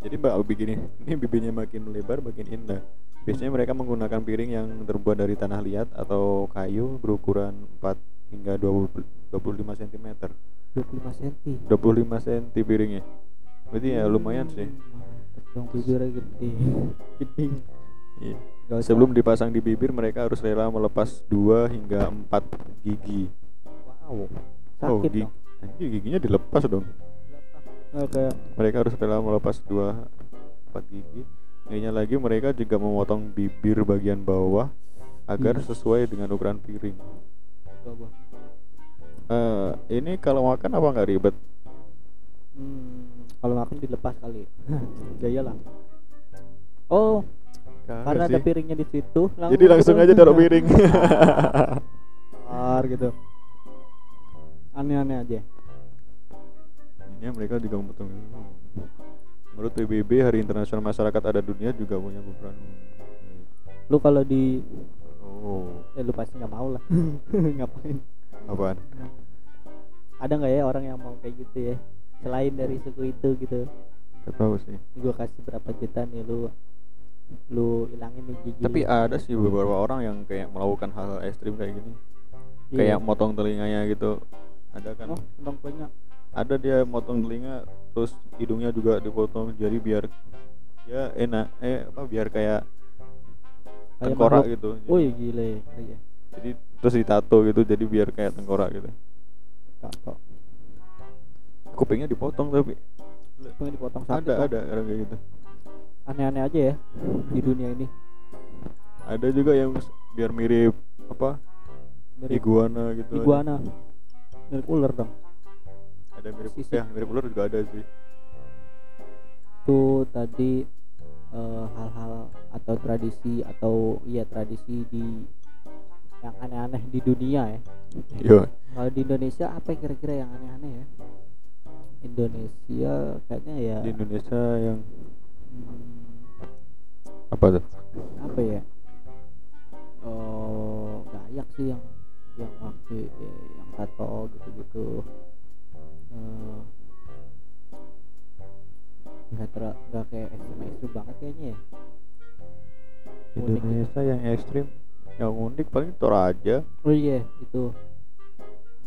Jadi mbak begini, ini bibirnya makin lebar, makin indah. Biasanya mereka menggunakan piring yang terbuat dari tanah liat atau kayu berukuran 4 hingga 20, 25 cm. 25 cm 25 cm piringnya. Berarti ya lumayan sih. dong bibirnya gede gede Iya. Sebelum dipasang di bibir, mereka harus rela melepas 2 hingga 4 gigi. wow Oh, sakit gigi. dong Anjir, giginya dilepas dong. Oh, kayak Mereka harus rela melepas 2 4 gigi. Lainnya lagi mereka juga memotong bibir bagian bawah agar Iya. sesuai dengan ukuran piring. gua Eh, ini kalau makan apa nggak ribet? hmm, kalau makan dilepas kali gaya lah oh Kagak karena ada sih. piringnya di situ Jadi langsung aja taruh piring. Ar gitu aneh-aneh aja ini mereka juga memotong. Menurut PBB Hari Internasional Masyarakat Adat Dunia juga punya peran. lu kalau di Oh, ya lu pasti nggak mau lah ngapain apaan? Ada nggak ya orang yang mau kayak gitu ya selain dari suku itu gitu Gak tahu sih. gue kasih berapa juta nih lu lu ilangin nih gigi Tapi ada sih beberapa orang yang kayak melakukan hal-hal ekstrim kayak gini. Iya. Kayak motong telinganya gitu. Ada kan? oh tentang banyak Ada dia motong telinga terus hidungnya juga dipotong jadi biar ya enak eh apa biar kayak Kayak tengkorak gitu. Wih gile iya Jadi terus ditato gitu jadi biar kayak tengkorak gitu. Kupingnya dipotong tapi pengen dipotong sakit ada ada orang kayak gitu. aneh-aneh aja ya di dunia ini Ada juga yang biar mirip apa mirip iguana gitu. iguana mirip ular dong Ada mirip Sisik. ya mirip ular juga ada sih. itu tadi eh, hal-hal atau tradisi atau iya tradisi di yang aneh-aneh di dunia ya. Yo. kalau di Indonesia apa kira-kira yang aneh-aneh ya? Indonesia kayaknya ya Di Indonesia yang hmm, apa tuh? apa ya? Oh Dayak sih yang yang waktu eh, yang tato gitu-gitu. Eh, nggak ter nggak kayak ekstrim ekstrim banget kayaknya ya. Unik gitu. Indonesia yang ekstrim yang unik paling Toraja oh iya itu.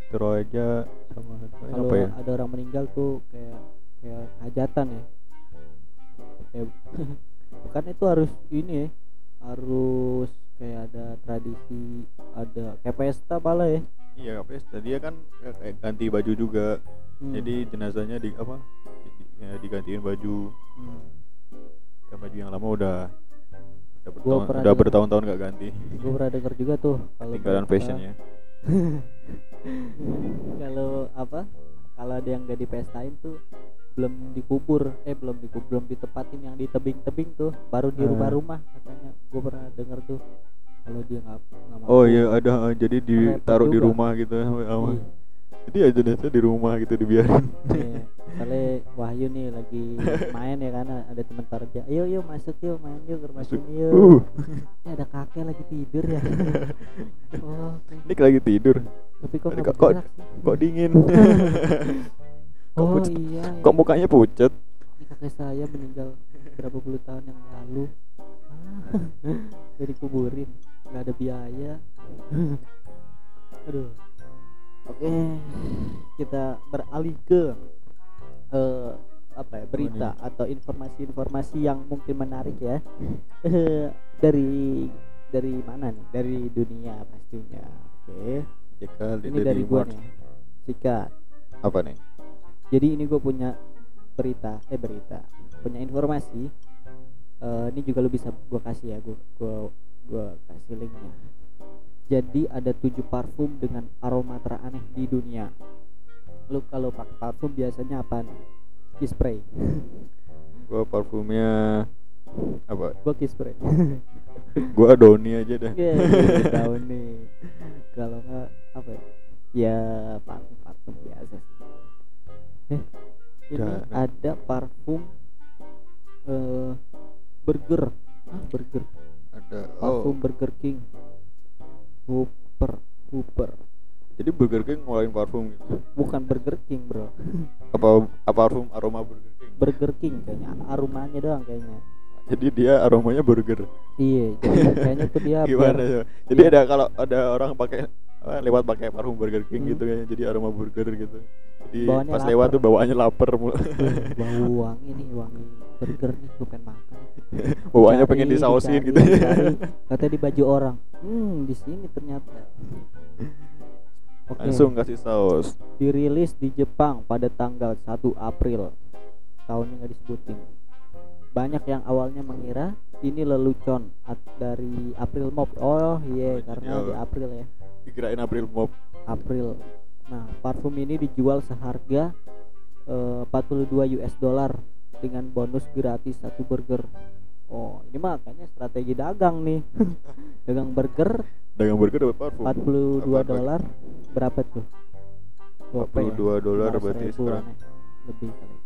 Toraja sama kalau apa ya? ada orang meninggal tuh kayak kayak hajatan ya. Kayak bukan itu harus ini ya harus kayak ada tradisi ada kayak pesta malah ya. Iya pesta. Dia kan ya, kayak ganti baju juga. Hmm. jadi jenazahnya di apa di- ya, digantiin baju. Hmm. kan baju yang lama udah udah bertahun, bertahun-tahun gak ganti. Gue pernah denger juga tuh kalau tinggalan fashionnya kalau apa? Kalau ada yang gak dipestain tuh belum dikubur eh belum dikubur belum ditepatin yang di tebing-tebing tuh baru di Hmm. rumah-rumah katanya. Gue pernah denger tuh kalau dia nggak oh iya ada eh, jadi ditaruh di rumah gitu sama Ih, jadi ya jenazah di rumah gitu dibiarin Iya, soalnya Wahyu nih lagi main ya karena ada teman kerja. Ayo yuk masuk yuk main yuk ke rumah sini yuk. uh Eh, ada kakek lagi tidur ya. oh, oke. Nick lagi tidur tapi kok kok- kok- kok dingin kok Oh pucet? iya. kok ya. mukanya pucat Ini kakek saya meninggal berapa puluh tahun yang lalu. Ah, Jadi kuburin, nggak ada biaya. Aduh. Oke, kita beralih ke eh, apa ya berita atau informasi-informasi yang mungkin menarik ya dari dari mana nih? Dari dunia pastinya. Oke, Jika ini dari gua nih. Sikat. apa nih Jadi ini gue punya berita, eh berita, punya informasi. Eh, ini juga lu bisa gue kasih ya, gue gua gua kasih linknya. Jadi ada tujuh parfum dengan aroma teraneh di dunia. Lu kalau pakai parfum biasanya apa nih? Key spray. gua parfumnya apa? Gua kiss spray. Gua Doni aja dah. Ya tahu nih. Kalau nggak apa ya? Ya parfum parfum biasa eh ini Jarang. ada parfum eh burger. Ah burger? Ada parfum oh Burger King Hooper Hooper jadi Burger King ngeluarin parfum gitu? Bukan Burger King bro. Apa apa parfum aroma Burger King? Burger King kayaknya. Aromanya doang kayaknya. Jadi dia aromanya burger. Iya jadi kayaknya tuh dia gimana ya jadi iya. ada kalau ada orang pakai lewat pakai parfum Burger King Hmm. gitu kayaknya jadi aroma burger gitu. Jadi Bawaannya pas lapar. lewat tuh bawaannya lapar Wih, bau wangi nih wangi burger nih bukan makan. Bawaannya pengen disausin gitu. dicari. katanya di baju orang. Hmm di sini ternyata. Oke. langsung kasih saus. Dirilis di Jepang pada tanggal 1 April. Tahunnya nggak disebutin. Banyak yang awalnya mengira ini lelucon dari April Mop. Oh iya Oh, jadi karena di apa? April ya dikirain April Mop. April. Nah parfum ini dijual seharga eh, 42 US dollar dengan bonus gratis satu burger. Oh ini mah kayaknya strategi dagang nih. Dagang burger. Dagang burger dapat parfum. 42 Apa- dolar berapa tuh? Gope ya? 42 dolar 500 berarti sekarang. Lebih kali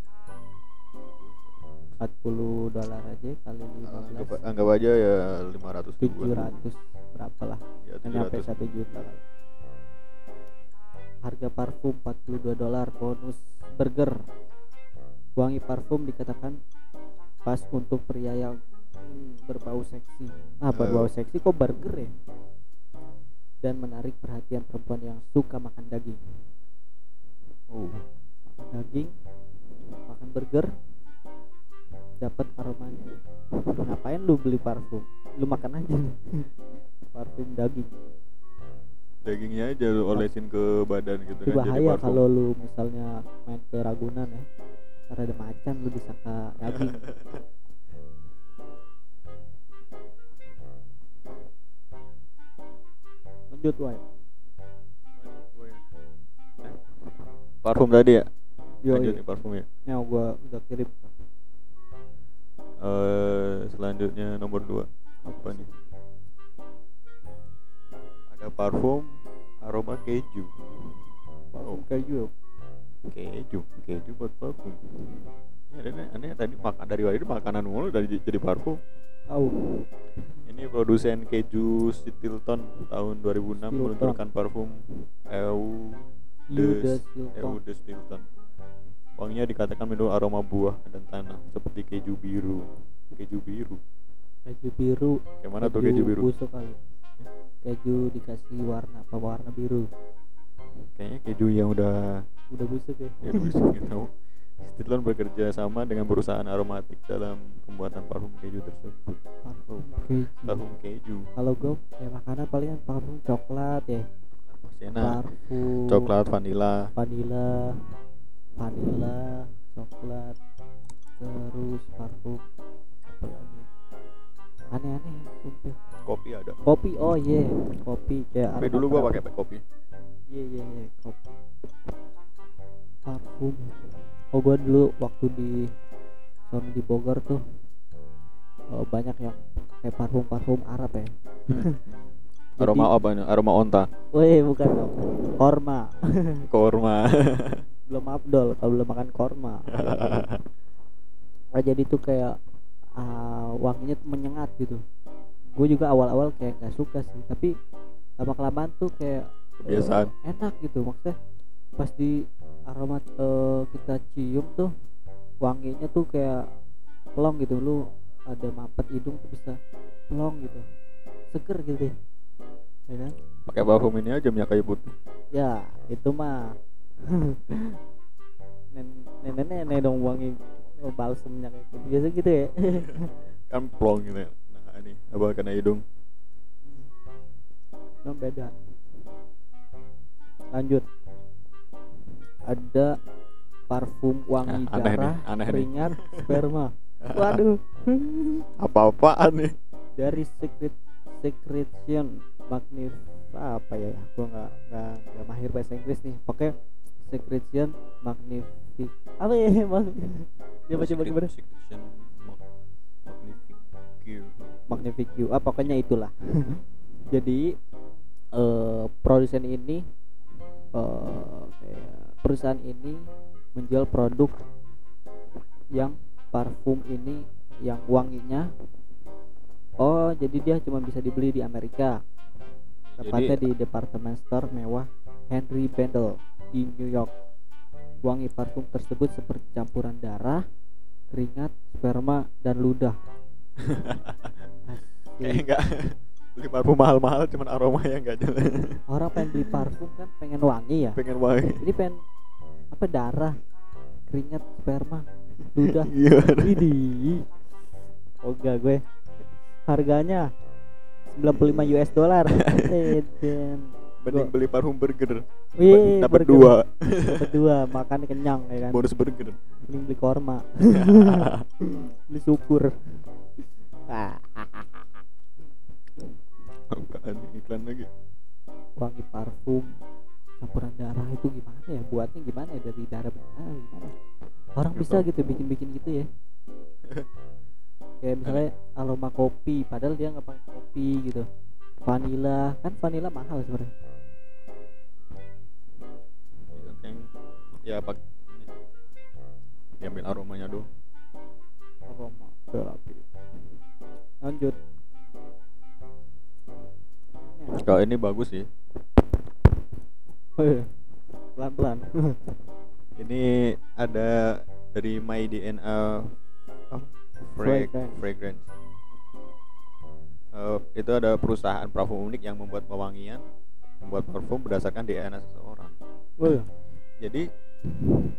40 dolar aja kali anggap, 15 anggap aja ya 500 ribuan. 700 berapa lah. Ya nyampe 700 satu juta kali harga parfum 42 dolar bonus burger. Wangi parfum dikatakan pas untuk pria yang berbau seksi. Ah berbau Eh. seksi kok burger ya? Dan menarik perhatian perempuan yang suka makan daging. Oh. Makan daging makan burger dapat aromanya. Ngapain lu beli parfum? Lu makan aja. Parfum daging. Dagingnya aja lu olesin ke badan gitu itu kan bahaya kalau lu misalnya main ke Ragunan ya. Karena ada macan lu disangka daging. Lanjut wae parfum tadi ya? Yo lanjut nih parfum ya yang gua udah kirim Eh selanjutnya nomor 2 apa nih? Ada parfum aroma keju. Parfum Oh. keju. Keju keju buat parfum. Ya aneh, aneh tadi makan dari tadi makanan mulu dari jadi parfum. Tahu. Ini produsen keju Stilton tahun 2006 Stilton. meluncurkan parfum EU. EU The Stilton wanginya dikatakan mengandung aroma buah dan tanah seperti keju biru. Keju biru? Keju biru. Kayak mana tuh keju biru? busuk kali. Keju dikasih warna apa warna biru? Kayaknya keju yang udah udah busuk ya? Ya bisa gitu Stilton bekerja sama dengan perusahaan aromatik dalam pembuatan parfum keju tersebut. Parfum keju. Parfum keju. Kalau gue ya makanan palingan parfum coklat ya. Pasti enak. Parfum. Coklat vanilla vanilla vanilla coklat terus parfum apa lagi? Aneh-aneh sumpah. kopi ada. Kopi oh iya kopi kayak tapi aroma dulu gua pakai kopi. Iya iya iya kopi. Parfum. Oh gua dulu waktu di sono di Bogor tuh oh, banyak yang kayak parfum parfum Arab ya. Aroma apa nih aroma onta? Wih bukan dong korma. Korma belum abdol kalau belum makan korma. Nah, jadi tuh kayak ah, wanginya tuh menyengat gitu. Gue juga awal-awal kayak nggak suka sih tapi lama kelamaan tuh kayak eh, Kebiasaan. enak gitu maksudnya. Pas di aroma eh, kita cium tuh wanginya tuh kayak plong gitu. Lu ada mampet hidung tuh bisa plong gitu. Seger gitu ya kan? Pakai parfum ini aja minyak kayu putih. Ya itu mah nenek nenek dong wangi balsemnya kayak gitu biasa gitu ya. Kan plong gitu ya. Nah ini. Apa kena hidung? No beda. Lanjut. Ada parfum wangi Ah, aneh nih, darah aneh nih. keringat sperma. Waduh. Apa-apaan nih? Dari secret secretion magnif apa ya? Gua nggak nggak mahir bahasa Inggris nih. Pakai secretion magnific. Apa ya? Magnif ya baca bagaimana? secretion mag- magnific Q Magnific Q ah pokoknya itulah. Jadi eh, produsen ini eh, kayak perusahaan ini menjual produk yang parfum ini yang wanginya. Oh jadi dia cuma bisa dibeli di Amerika. Tepatnya jadi di departemen store mewah Henry Bendel di New York. Wangi parfum tersebut seperti campuran darah keringat sperma dan ludah. Kayak enggak beli parfum mahal-mahal cuman aroma yang enggak jelas. Orang pengen beli parfum kan pengen wangi ya? Pengen wangi. Ini pengen apa darah keringat sperma ludah. Iya. Widih. Oh enggak gue. Harganya 95 US dollar. mending beli parfum burger. Wih, dapat dua. Dapat dua makan kenyang ya kan? Bonus burger. Mending beli korma. Beli syukur. Ah, apaan iklan lagi? Wangi parfum campuran darah itu gimana ya? Buatnya gimana ya? Dari darah ah, gimana? Orang bisa tahu. gitu bikin-bikin gitu ya. Kayak misalnya aroma kopi padahal dia nggak pakai kopi gitu. Vanilla kan vanilla mahal sebenarnya Iya, kayak ya pak. Diambil aromanya doang aroma. Terapi lanjut. Kalau ini bagus sih. Pelan pelan ini ada dari My DNA apa? Frag- Fragrance. Eh, itu ada perusahaan parfum unik yang membuat pewangian membuat parfum berdasarkan DNA seseorang. Wih, jadi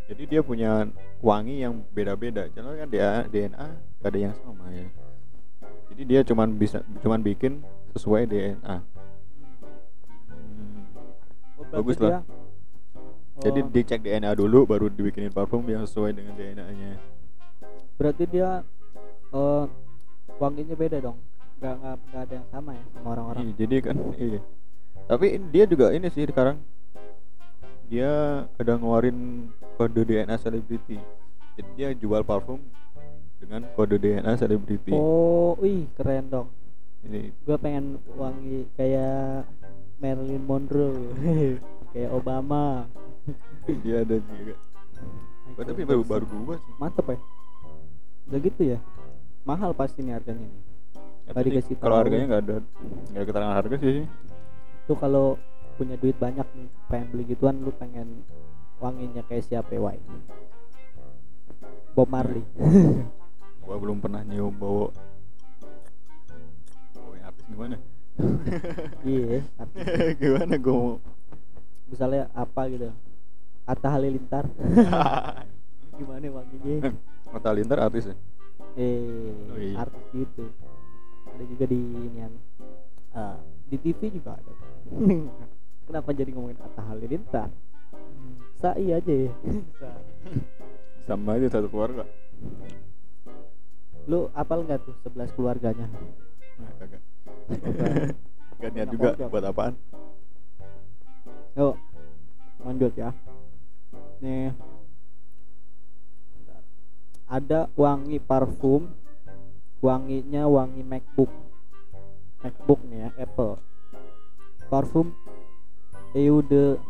jadi dia punya wangi yang beda-beda. Jangan kan DNA DNA gak ada yang sama ya. Jadi dia cuman bisa cuman bikin sesuai DNA Hmm, oh, Bagus lah. dia- jadi oh, dicek DNA dulu baru dibikinin parfum yang sesuai dengan DNA-nya berarti dia eh wanginya beda dong? Nggak nggak ada yang sama ya sama orang-orang? Iya, jadi kan iya. Tapi dia juga ini sih sekarang dia ada ngeluarin kode DNA selebriti. Jadi dia jual parfum dengan kode DNA selebriti. oh wih keren dong Ini gue pengen wangi kayak Marilyn Monroe kayak Obama dia ada juga. Oh, tapi baru baru dua sih. mantep ya udah gitu ya mahal pasti nih harganya nih Ya, dikasih kalau harganya nggak ada nggak keterangan harga sih. tuh kalau punya duit banyak nih pengen beli gituan lu pengen wanginya kayak siapa ya? Bob Marley. Gua belum pernah nyium bau. Bau yang habis gimana? iya gimana gua mau? Misalnya apa gitu? Atta Halilintar. Gimana wanginya? Mata Lintar artis ya? eh Oh, iya. artis gitu. Ada juga di inian eh, di TV juga ada kenapa jadi ngomongin Atta Halilintar Sai aja ya. Sama aja satu keluarga. lu apal nggak tuh 11 keluarganya Nah, kagak. Gak niat juga buat apaan? yuk lanjut ya nih ada wangi parfum wanginya wangi MacBook MacBook nih ya Apple parfum Eude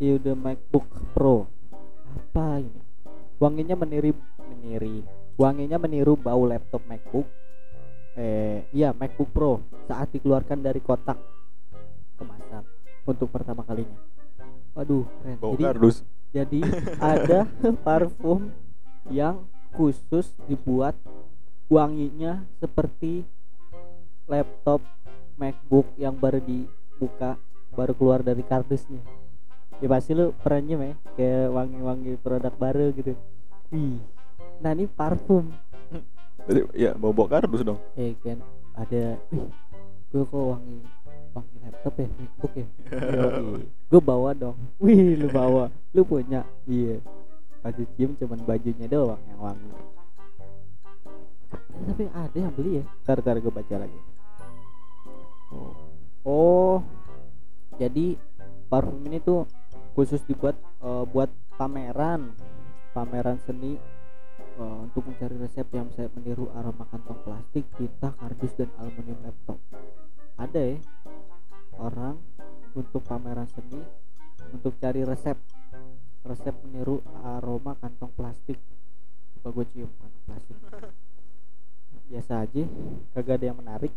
Eude MacBook Pro. Apa ini? Wanginya meniri meniri wanginya meniru bau laptop MacBook. Eh iya MacBook Pro. Saat dikeluarkan dari kotak kemasan untuk pertama kalinya. Waduh keren. Bau jadi kardus. jadi ada parfum yang khusus dibuat wanginya seperti laptop MacBook yang baru dibuka baru keluar dari kardusnya ya pasti lu pernah nyium ya kayak wangi-wangi produk baru gitu. Wih. nah ini parfum. Jadi ya bau bau kardus dong. eh kan ada wih gue kok wangi wangi laptop ya MacBook ya? Gue bawa dong. Wih lu bawa. Lu punya? Iya. Baju cium cuman bajunya doang yang wangi. Tapi ada yang beli ya? Ntar ntar gue baca lagi. Oh. oh jadi parfum ini tuh khusus dibuat eh, buat pameran pameran seni eh, untuk mencari resep yang bisa meniru aroma kantong plastik, tinta, kardus dan aluminium laptop. Ada ya orang untuk pameran seni untuk cari resep resep meniru aroma kantong plastik. Coba gue cium kantong plastik. Biasa aja, kagak ada yang menarik.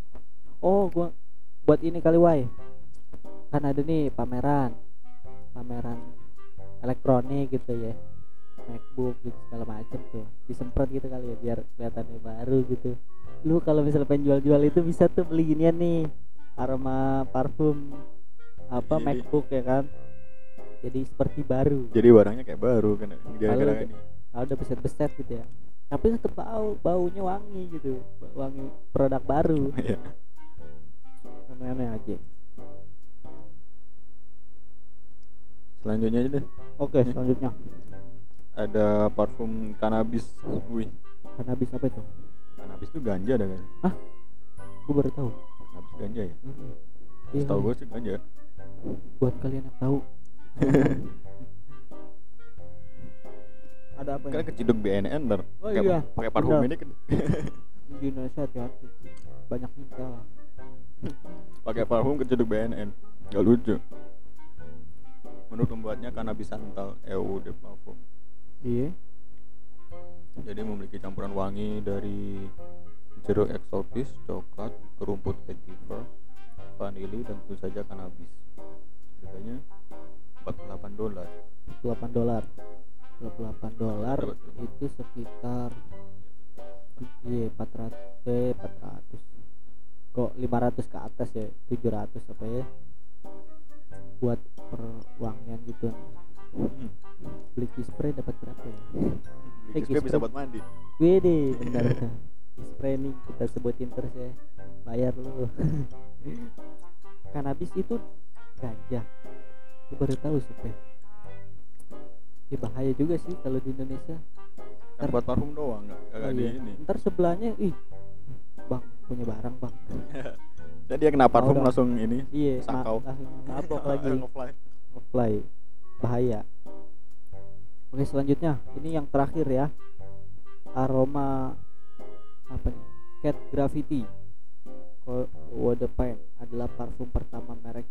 Oh, gua buat ini kali wai. Kan ada nih pameran. Pameran elektronik gitu ya MacBook gitu segala macem tuh. Disemprot gitu kali ya biar kelihatannya baru gitu. Lu kalau misalnya pengen jual-jual itu bisa tuh beli ginian nih aroma parfum apa Jadi- MacBook ya kan? Jadi seperti baru. Jadi barangnya kayak baru kan gara-gara ini. kalau udah beset-beset gitu ya. Tapi tetap bau baunya wangi gitu. Wangi produk baru. Iya. aneh-aneh aja selanjutnya aja deh. Oke selanjutnya. Ada parfum cannabis wih. Kanabis apa itu? Cannabis itu ganja ada kan gue baru tahu. Cannabis ganja ya? Iya, tahu gue sih ganja. Buat kalian yang tahu. Ada apa kan ya? keciduk BNN ntar Oh pakai iya, pakai parfum ini kan. Di Indonesia hati-hati. Banyak nikel pakai parfum keciduk BNN nggak lucu menurut pembuatnya cannabis santal EU de parfum iya. Jadi memiliki campuran wangi dari jeruk eksotis, coklat, rumput vetiver, vanili dan tentu saja cannabis. Harganya 48 dolar. 28 dolar. 28 dolar itu sekitar iya 400 eh 400 kok 500 ke atas ya? 700 apa ya buat perwangian gitu Hmm. beli key spray dapat berapa ya Eh, Kispe bisa buat mandi. Wede, benar tuh. Key spray nih kita sebutin terus ya. Bayar lu. Kanabis itu ganja. Gue baru tahu sih, Ya bahaya juga sih kalau di Indonesia. Kan Ntar- buat parfum doang, nggak Oh di iya. ini. Ntar sebelahnya, ih, bang punya barang bang. Jadi dia kena parfum langsung ini. Iya, ma- Sakau. mabok lagi. Ngefly. Offline, bahaya. Oke selanjutnya, ini yang terakhir ya. Aroma apa nih? Cat Graffiti. Water Paint adalah parfum pertama merek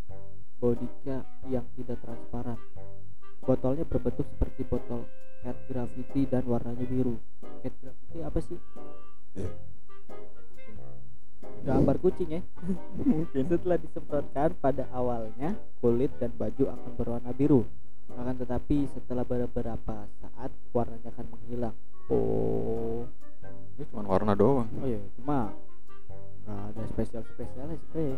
Bodyca yang tidak transparan. Botolnya berbentuk seperti botol Cat Graffiti dan warnanya biru. Cat Graffiti apa sih? Gambar kucing ya. Mungkin. Setelah disemprotkan pada awalnya, kulit dan baju akan berwarna biru. Akan tetapi setelah beberapa saat warnanya akan menghilang. Oh, Ini cuma warna doang. oh ya cuma nggak ada spesial spesialnya spray.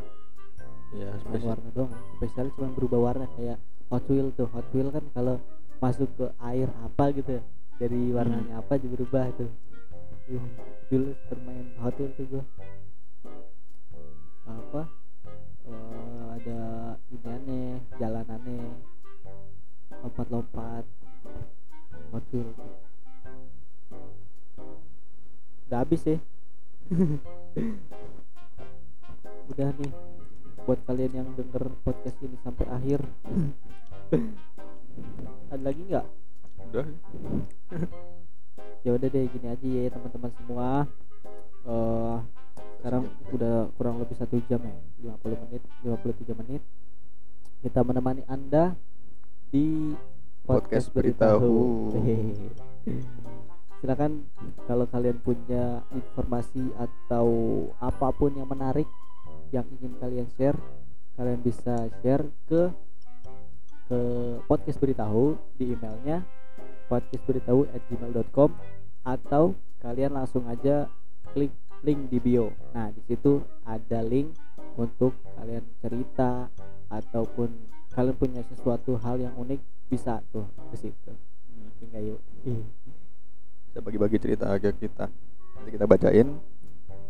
Ya, Cuma spesial. warna doang. Spesial cuma berubah warna kayak Hot Wheel tuh. Hot Wheel kan kalau masuk ke air apa gitu dari warnanya apa jadi berubah tuh. Dulu bermain Hot Wheel tuh gua. Apa? eh, ada iniannya, jalanannya, lompat-lompat, Wheel. Udah habis ya. Udah nih buat kalian yang denger podcast ini sampai akhir. Ada lagi nggak? Udah. Ya udah deh gini aja ya teman-teman semua. eh sekarang udah kurang lebih satu jam ya 50 menit 53 menit kita menemani anda di Podcast Beritahu. Hehehe. silakan kalau kalian punya informasi atau apa pun yang menarik yang ingin kalian share kalian bisa share ke ke podcast beritahu di emailnya podcastberitahu at gmail.com atau kalian langsung aja klik link di bio nah di situ ada link untuk kalian cerita ataupun kalian punya sesuatu hal yang unik bisa tuh ke situ tinggal yuk Ih. Kita bagi-bagi cerita aja kita. Nanti kita bacain.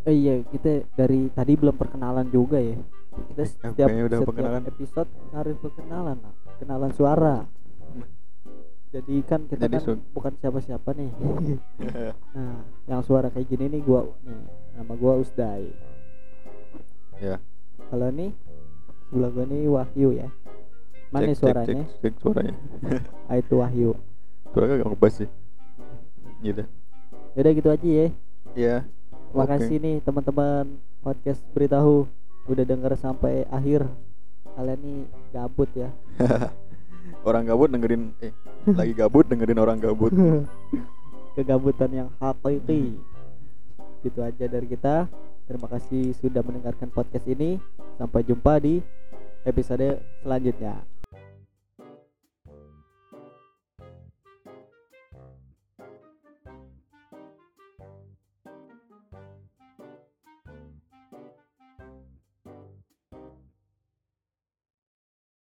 Eh iya kita dari tadi belum perkenalan juga ya kita Eh, setiap, setiap perkenalan. episode harus perkenalan Nak. kenalan suara jadi kan kita Jadi kan bukan siapa-siapa nih nah yang suara kayak gini nih gua nih nama gua Usdai ya. kalau nih sebelah gua nih Wahyu ya mana Cek, cek, suaranya Cek, cek suaranya. ah itu Wahyu Suaranya gak ngebas sih. Gitu. Yaudah gitu aja ya. ya Makasih nih teman-teman podcast beritahu udah denger sampai akhir. Kalian nih gabut ya. orang gabut dengerin eh lagi gabut dengerin orang gabut Kegabutan yang hakiki. Gitu aja dari kita. Terima kasih sudah mendengarkan podcast ini. Sampai jumpa di episode selanjutnya.